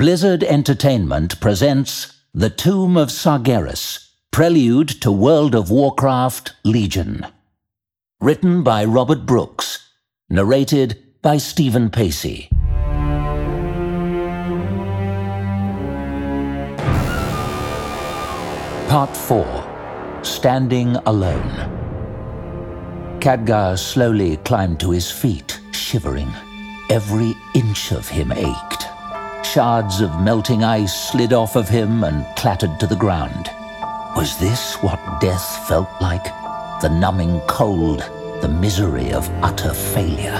Blizzard Entertainment presents The Tomb of Sargeras, Prelude to World of Warcraft Legion. Written by Robert Brooks. Narrated by Stephen Pacey. Part 4 Standing Alone. Khadgar slowly climbed to his feet, shivering. Every inch of him ached. Shards of melting ice slid off of him and clattered to the ground. Was this what death felt like? The numbing cold, the misery of utter failure.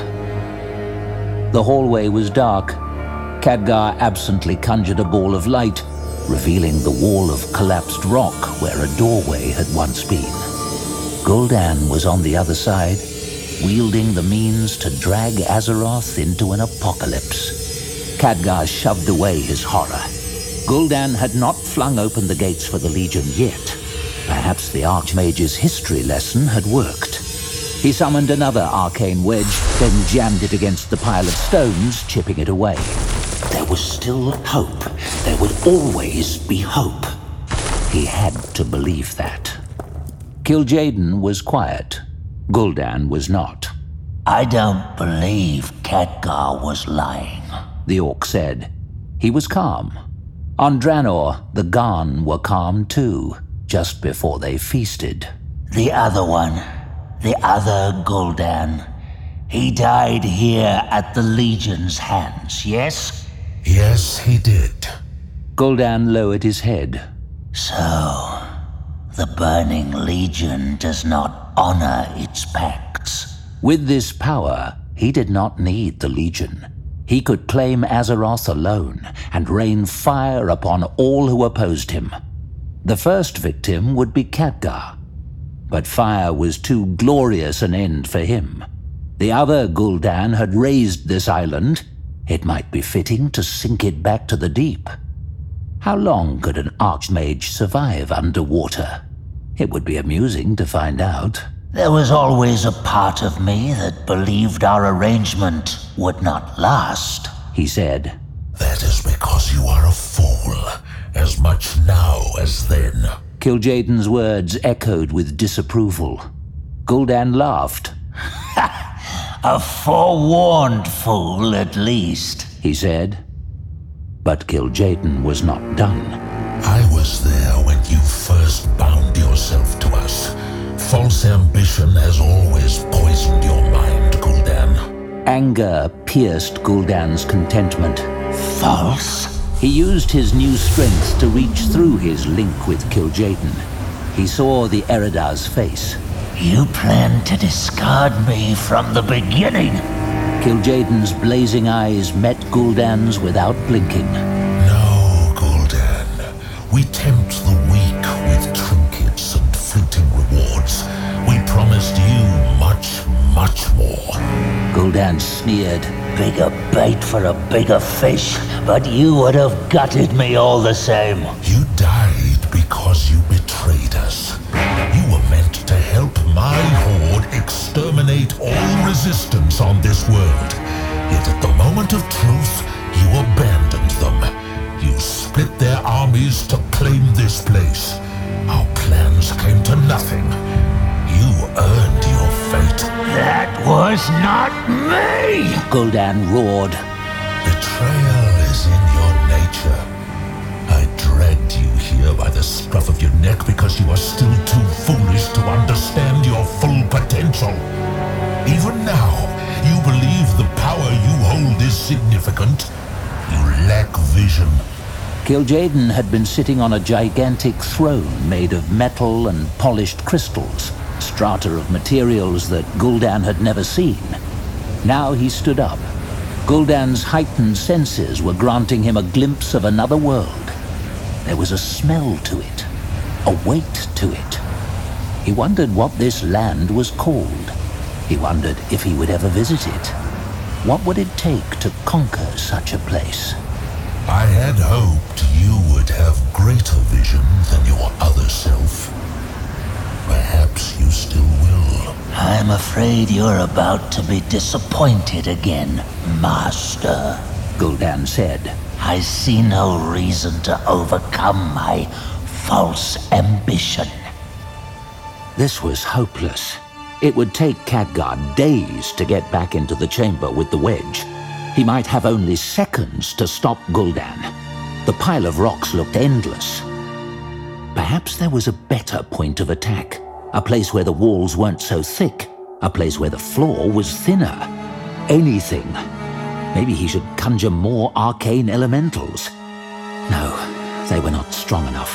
The hallway was dark. Khadgar absently conjured a ball of light, revealing the wall of collapsed rock where a doorway had once been. Gul'dan was on the other side, wielding the means to drag Azeroth into an apocalypse. Khadgar shoved away his horror. Gul'dan had not flung open the gates for the Legion yet. Perhaps the Archmage's history lesson had worked. He summoned another arcane wedge, then jammed it against the pile of stones, chipping it away. There was still hope. There would always be hope. He had to believe that. Kil'jaeden was quiet. Gul'dan was not. I don't believe Khadgar was lying. The orc said. He was calm. On Draenor, the Garn were calm too, just before they feasted. The other one, the other Gul'dan, he died here at the Legion's hands, yes? Yes, he did. Gul'dan lowered his head. So, the Burning Legion does not honor its pacts. With this power, he did not need the Legion. He could claim Azeroth alone and rain fire upon all who opposed him. The first victim would be Khadgar. But fire was too glorious an end for him. The other Gul'dan had raised this island. It might be fitting to sink it back to the deep. How long could an Archmage survive underwater? It would be amusing to find out. There was always a part of me that believed our arrangement would not last, he said. That is because you are a fool, as much now as then. Kil'jaeden's words echoed with disapproval. Gul'dan laughed. a forewarned fool, at least, he said. But Kil'jaeden was not done. False ambition has always poisoned your mind, Gul'dan. Anger pierced Gul'dan's contentment. False? He used his new strength to reach through his link with Kil'jaeden. He saw the Eredar's face. You planned to discard me from the beginning. Kil'jaeden's blazing eyes met Gul'dan's without blinking. No, Gul'dan. We tempt Gul'dan sneered. Bigger bait for a bigger fish, but you would have gutted me all the same. You died because you betrayed us. You were meant to help my horde exterminate all resistance on this world. Yet at the moment of truth, you abandoned them. You split their armies to claim this place. Our plans came to nothing. You earned your That was not me! Gul'dan roared. Betrayal is in your nature. I dragged you here by the scruff of your neck because you are still too foolish to understand your full potential. Even now, you believe the power you hold is significant. You lack vision. Kil'jaeden had been sitting on a gigantic throne made of metal and polished crystals, strata of materials that Gul'dan had never seen. Now he stood up. Gul'dan's heightened senses were granting him a glimpse of another world. There was a smell to it, a weight to it. He wondered what this land was called. He wondered if he would ever visit it. What would it take to conquer such a place? I had hoped you would have greater vision than your other self. Perhaps you still will. I'm afraid you're about to be disappointed again, Master. Gul'dan said. I see no reason to overcome my false ambition. This was hopeless. It would take Khadgar days to get back into the chamber with the wedge. He might have only seconds to stop Gul'dan. The pile of rocks looked endless. Perhaps there was a better point of attack, a place where the walls weren't so thick, a place where the floor was thinner. Anything. Maybe he should conjure more arcane elementals. No, they were not strong enough.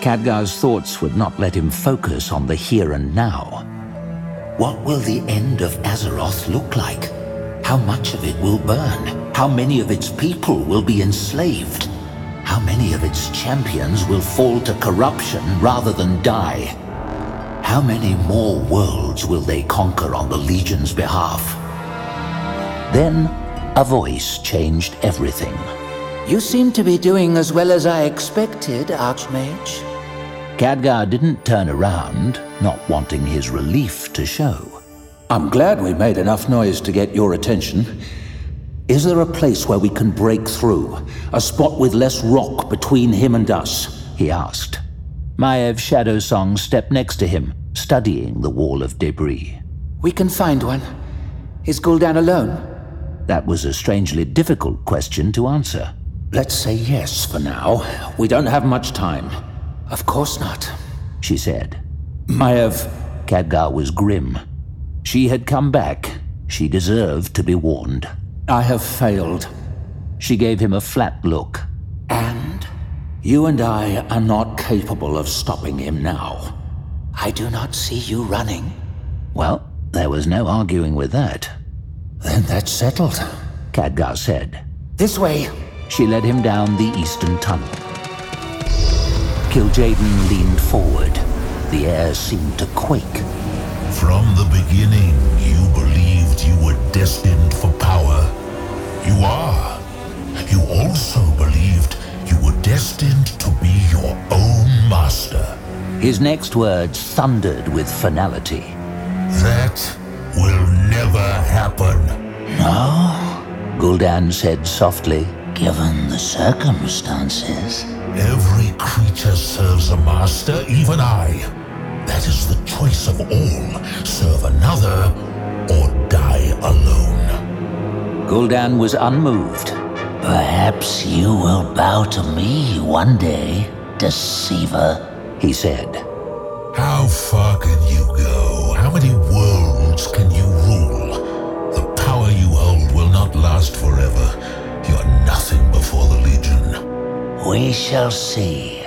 Khadgar's thoughts would not let him focus on the here and now. What will the end of Azeroth look like? How much of it will burn? How many of its people will be enslaved? Many of its champions will fall to corruption rather than die? How many more worlds will they conquer on the Legion's behalf? Then, a voice changed everything. You seem to be doing as well as I expected, Archmage. Khadgar didn't turn around, not wanting his relief to show. I'm glad we made enough noise to get your attention. Is there a place where we can break through? A spot with less rock between him and us? He asked. Maiev Shadowsong stepped next to him, studying the wall of debris. We can find one. Is Gul'dan alone? That was a strangely difficult question to answer. Let's say yes for now. We don't have much time. Of course not, she said. Maiev. Khadgar was grim. She had come back. She deserved to be warned. I have failed. She gave him a flat look. And? You and I are not capable of stopping him now. I do not see you running. Well, there was no arguing with that. Then that's settled, Khadgar said. This way. She led him down the eastern tunnel. Kil'jaeden leaned forward. The air seemed to quake. From the beginning, you believed you were destined for power. You are. You also believed you were destined to be your own master. His next words thundered with finality. That will never happen. No? Gul'dan said softly. Given the circumstances. Every creature serves a master, even I. That is the choice of all. Serve another or die alone. Gul'dan was unmoved. Perhaps you will bow to me one day, deceiver, he said. How far can you go? How many worlds can you rule? The power you hold will not last forever. You're nothing before the Legion. We shall see.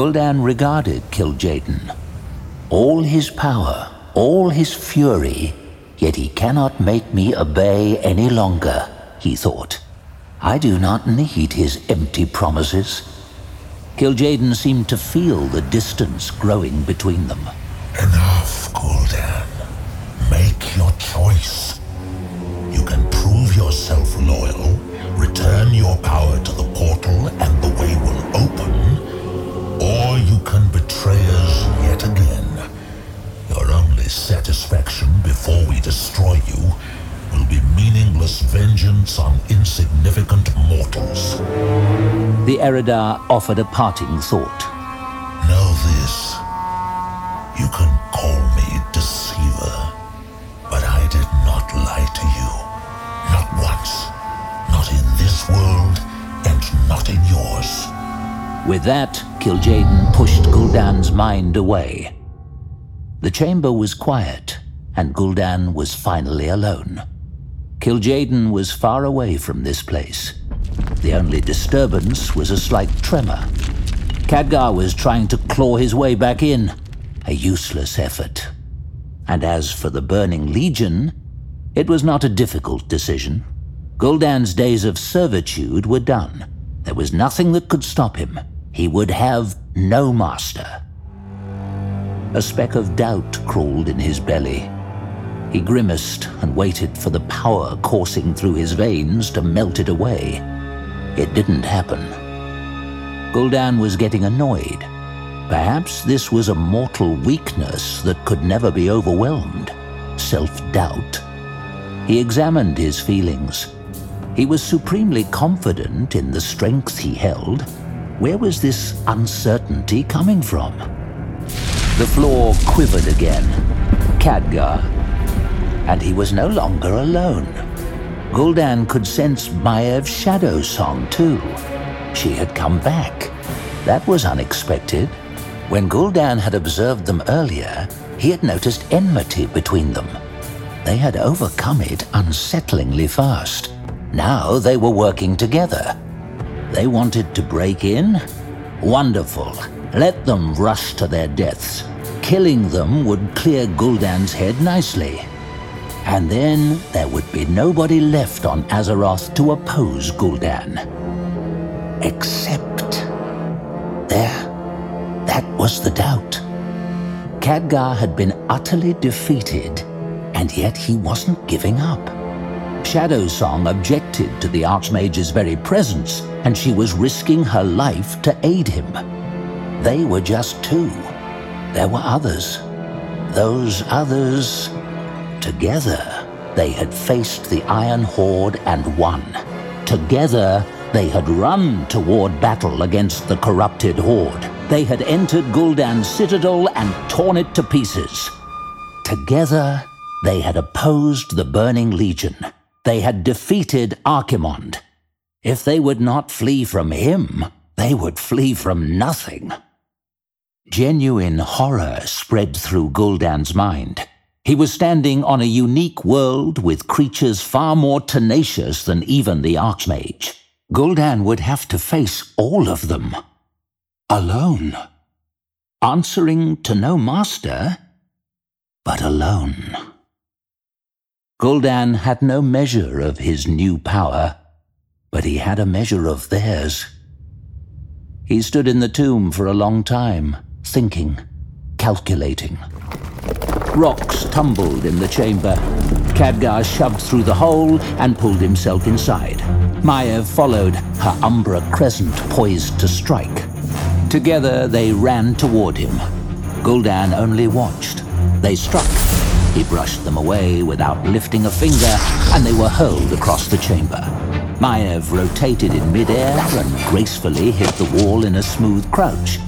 Gul'dan regarded Kil'jaeden. All his power, all his fury, yet he cannot make me obey any longer, he thought. I do not need his empty promises. Kil'jaeden seemed to feel the distance growing between them. Enough, Gul'dan. Make your choice. You can prove yourself loyal, return your power to the vengeance on insignificant mortals. The Eredar offered a parting thought. Know this. You can call me deceiver, but I did not lie to you. Not once. Not in this world, and not in yours. With that, Kil'jaeden pushed Gul'dan's mind away. The chamber was quiet, and Gul'dan was finally alone. Kil'jaeden was far away from this place. The only disturbance was a slight tremor. Khadgar was trying to claw his way back in, a useless effort. And as for the Burning Legion, it was not a difficult decision. Gul'dan's days of servitude were done. There was nothing that could stop him. He would have no master. A speck of doubt crawled in his belly. He grimaced and waited for the power coursing through his veins to melt it away. It didn't happen. Gul'dan was getting annoyed. Perhaps this was a mortal weakness that could never be overwhelmed self-doubt. He examined his feelings. He was supremely confident in the strength he held. Where was this uncertainty coming from? The floor quivered again. Khadgar. And he was no longer alone. Gul'dan could sense Maiev Shadowsong too. She had come back. That was unexpected. When Gul'dan had observed them earlier, he had noticed enmity between them. They had overcome it unsettlingly fast. Now they were working together. They wanted to break in? Wonderful. Let them rush to their deaths. Killing them would clear Gul'dan's head nicely. And then there would be nobody left on Azeroth to oppose Gul'dan. Except... There. That was the doubt. Khadgar had been utterly defeated, and yet he wasn't giving up. Shadowsong objected to the Archmage's very presence, and she was risking her life to aid him. They were just two. There were others. Those others... Together, they had faced the Iron Horde and won. Together, they had run toward battle against the corrupted Horde. They had entered Gul'dan's citadel and torn it to pieces. Together, they had opposed the Burning Legion. They had defeated Archimonde. If they would not flee from him, they would flee from nothing. Genuine horror spread through Gul'dan's mind. He was standing on a unique world with creatures far more tenacious than even the Archmage. Gul'dan would have to face all of them alone, answering to no master, but alone. Gul'dan had no measure of his new power, but he had a measure of theirs. He stood in the tomb for a long time, thinking, calculating. Rocks tumbled in the chamber. Khadgar shoved through the hole and pulled himself inside. Maiev followed, her umbra crescent poised to strike. Together they ran toward him. Gul'dan only watched. They struck. He brushed them away without lifting a finger, and they were hurled across the chamber. Maiev rotated in midair and gracefully hit the wall in a smooth crouch,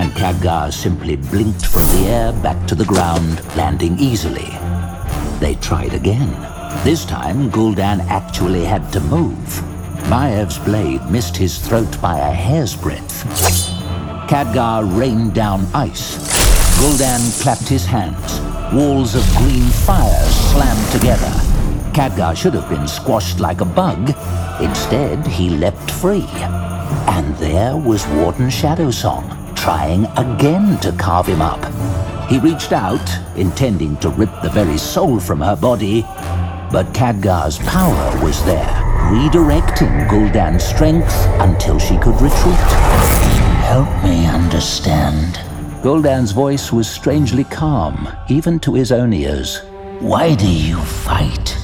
and Khadgar simply blinked from the air back to the ground, landing easily. They tried again. This time, Gul'dan actually had to move. Maiev's blade missed his throat by a hair's breadth. Khadgar rained down ice. Gul'dan clapped his hands. Walls of green fire slammed together. Khadgar should have been squashed like a bug. Instead, he leapt free. And there was Warden Shadowsong, trying again to carve him up. He reached out, intending to rip the very soul from her body, but Khadgar's power was there, redirecting Gul'dan's strength until she could retreat. Help me understand. Gul'dan's voice was strangely calm, even to his own ears. Why do you fight?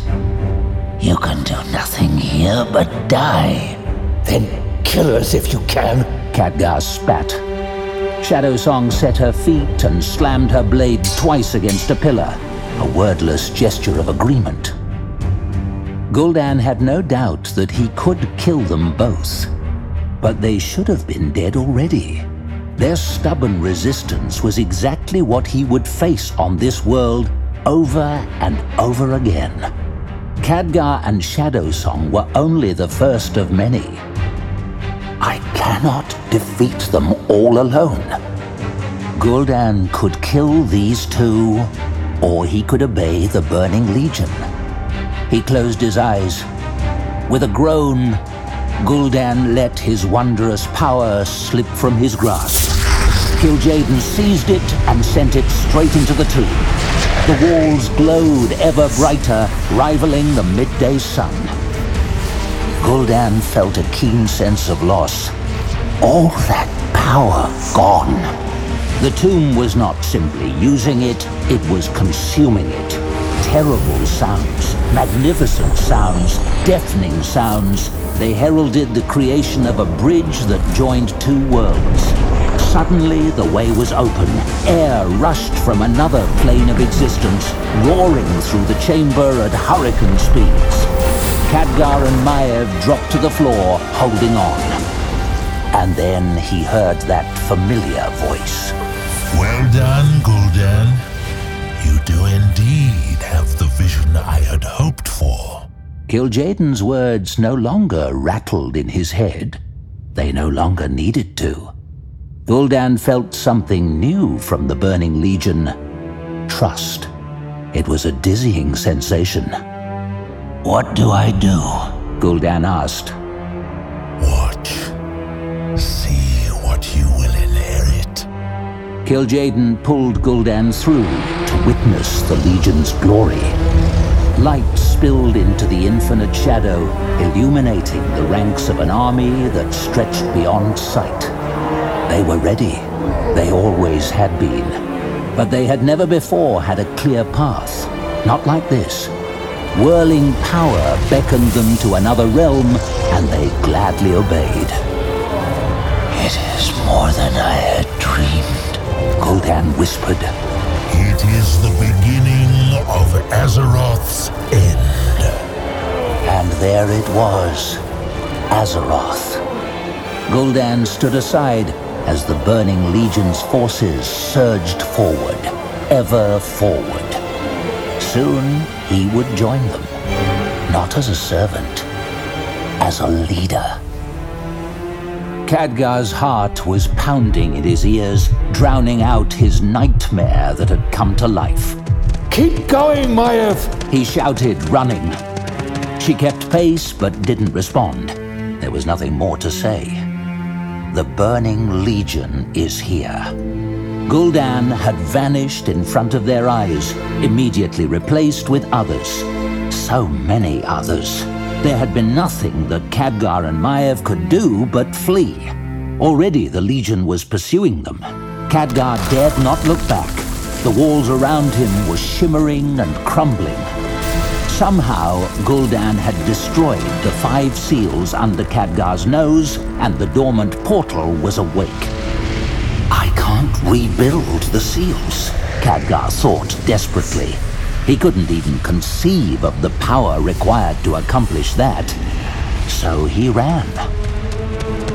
You can do nothing here but die. Then kill us if you can. Khadgar spat. Shadowsong set her feet and slammed her blade twice against a pillar, a wordless gesture of agreement. Gul'dan had no doubt that he could kill them both. But they should have been dead already. Their stubborn resistance was exactly what he would face on this world over and over again. Khadgar and Shadowsong were only the first of many. I cannot defeat them all alone. Gul'dan could kill these two, or he could obey the Burning Legion. He closed his eyes. With a groan, Gul'dan let his wondrous power slip from his grasp. Kil'jaeden seized it and sent it straight into the tomb. The walls glowed ever brighter, rivaling the midday sun. Gul'dan felt a keen sense of loss. All that power gone. The tomb was not simply using it, it was consuming it, Terrible sounds, magnificent sounds, deafening sounds. They heralded the creation of a bridge that joined two worlds. Suddenly, the way was open. Air rushed from another plane of existence, roaring through the chamber at hurricane speeds. Khadgar and Maiev dropped to the floor, holding on. And then he heard that familiar voice. Well done, Gul'dan. You do indeed have the vision I had hoped for. Kil'jaeden's words no longer rattled in his head. They no longer needed to. Gul'dan felt something new from the Burning Legion. Trust. It was a dizzying sensation. What do I do? Gul'dan asked. Kil'jaeden pulled Gul'dan through to witness the Legion's glory. Light spilled into the infinite shadow, illuminating the ranks of an army that stretched beyond sight. They were ready. They always had been. But they had never before had a clear path. Not like this. Whirling power beckoned them to another realm, and they gladly obeyed. It is more than I had dreamed. Gul'dan whispered. It is the beginning of Azeroth's end. And there it was, Azeroth. Gul'dan stood aside as the Burning Legion's forces surged forward, ever forward. Soon he would join them, not as a servant, as a leader. Khadgar's heart was pounding in his ears, drowning out his nightmare that had come to life. Keep going, Maiev! He shouted, running. She kept pace but didn't respond. There was nothing more to say. The Burning Legion is here. Gul'dan had vanished in front of their eyes, immediately replaced with others. So many others. There had been nothing that Khadgar and Maiev could do but flee. Already the Legion was pursuing them. Khadgar dared not look back. The walls around him were shimmering and crumbling. Somehow, Gul'dan had destroyed the five seals under Khadgar's nose, and the dormant portal was awake. I can't rebuild the seals, Khadgar thought desperately. He couldn't even conceive of the power required to accomplish that. So he ran.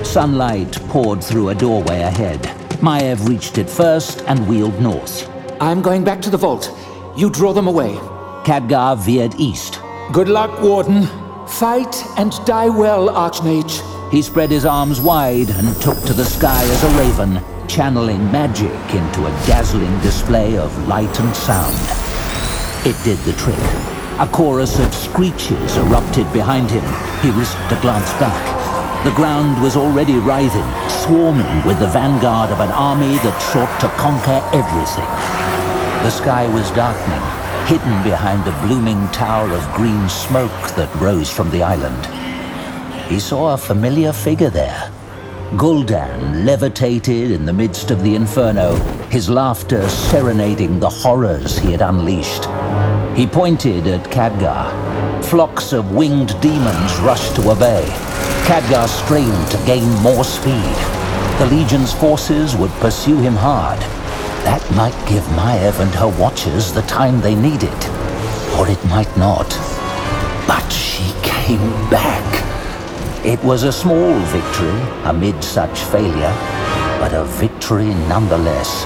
Sunlight poured through a doorway ahead. Maiev reached it first and wheeled north. I'm going back to the vault. You draw them away. Khadgar veered east. Good luck, Warden. Fight and die well, Archmage. He spread his arms wide and took to the sky as a raven, channeling magic into a dazzling display of light and sound. It did the trick. A chorus of screeches erupted behind him. He risked a glance back. The ground was already writhing, swarming with the vanguard of an army that sought to conquer everything. The sky was darkening, hidden behind a blooming tower of green smoke that rose from the island. He saw a familiar figure there. Gul'dan levitated in the midst of the inferno, his laughter serenading the horrors he had unleashed. He pointed at Khadgar. Flocks of winged demons rushed to obey. Khadgar strained to gain more speed. The Legion's forces would pursue him hard. That might give Maiev and her watchers the time they needed. Or it might not. But she came back. It was a small victory amid such failure, but a victory nonetheless.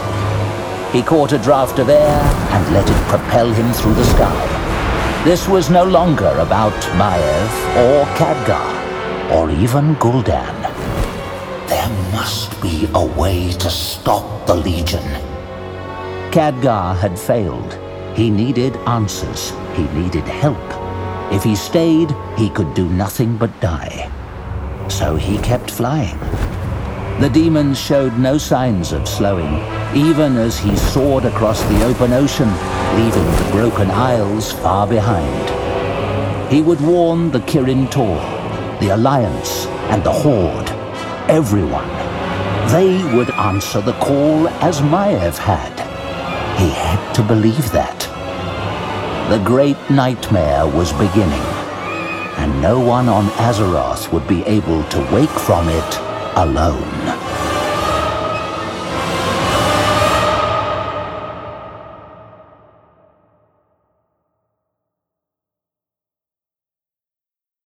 He caught a draft of air and let it propel him through the sky. This was no longer about Maiev or Khadgar, or even Gul'dan. There must be a way to stop the Legion. Khadgar had failed. He needed answers. He needed help. If he stayed, he could do nothing but die. So he kept flying. The demons showed no signs of slowing, even as he soared across the open ocean, leaving the broken isles far behind. He would warn the Kirin Tor, the Alliance, and the Horde. Everyone. They would answer the call as Maiev had. He had to believe that. The great nightmare was beginning, no one on Azeroth would be able to wake from it alone.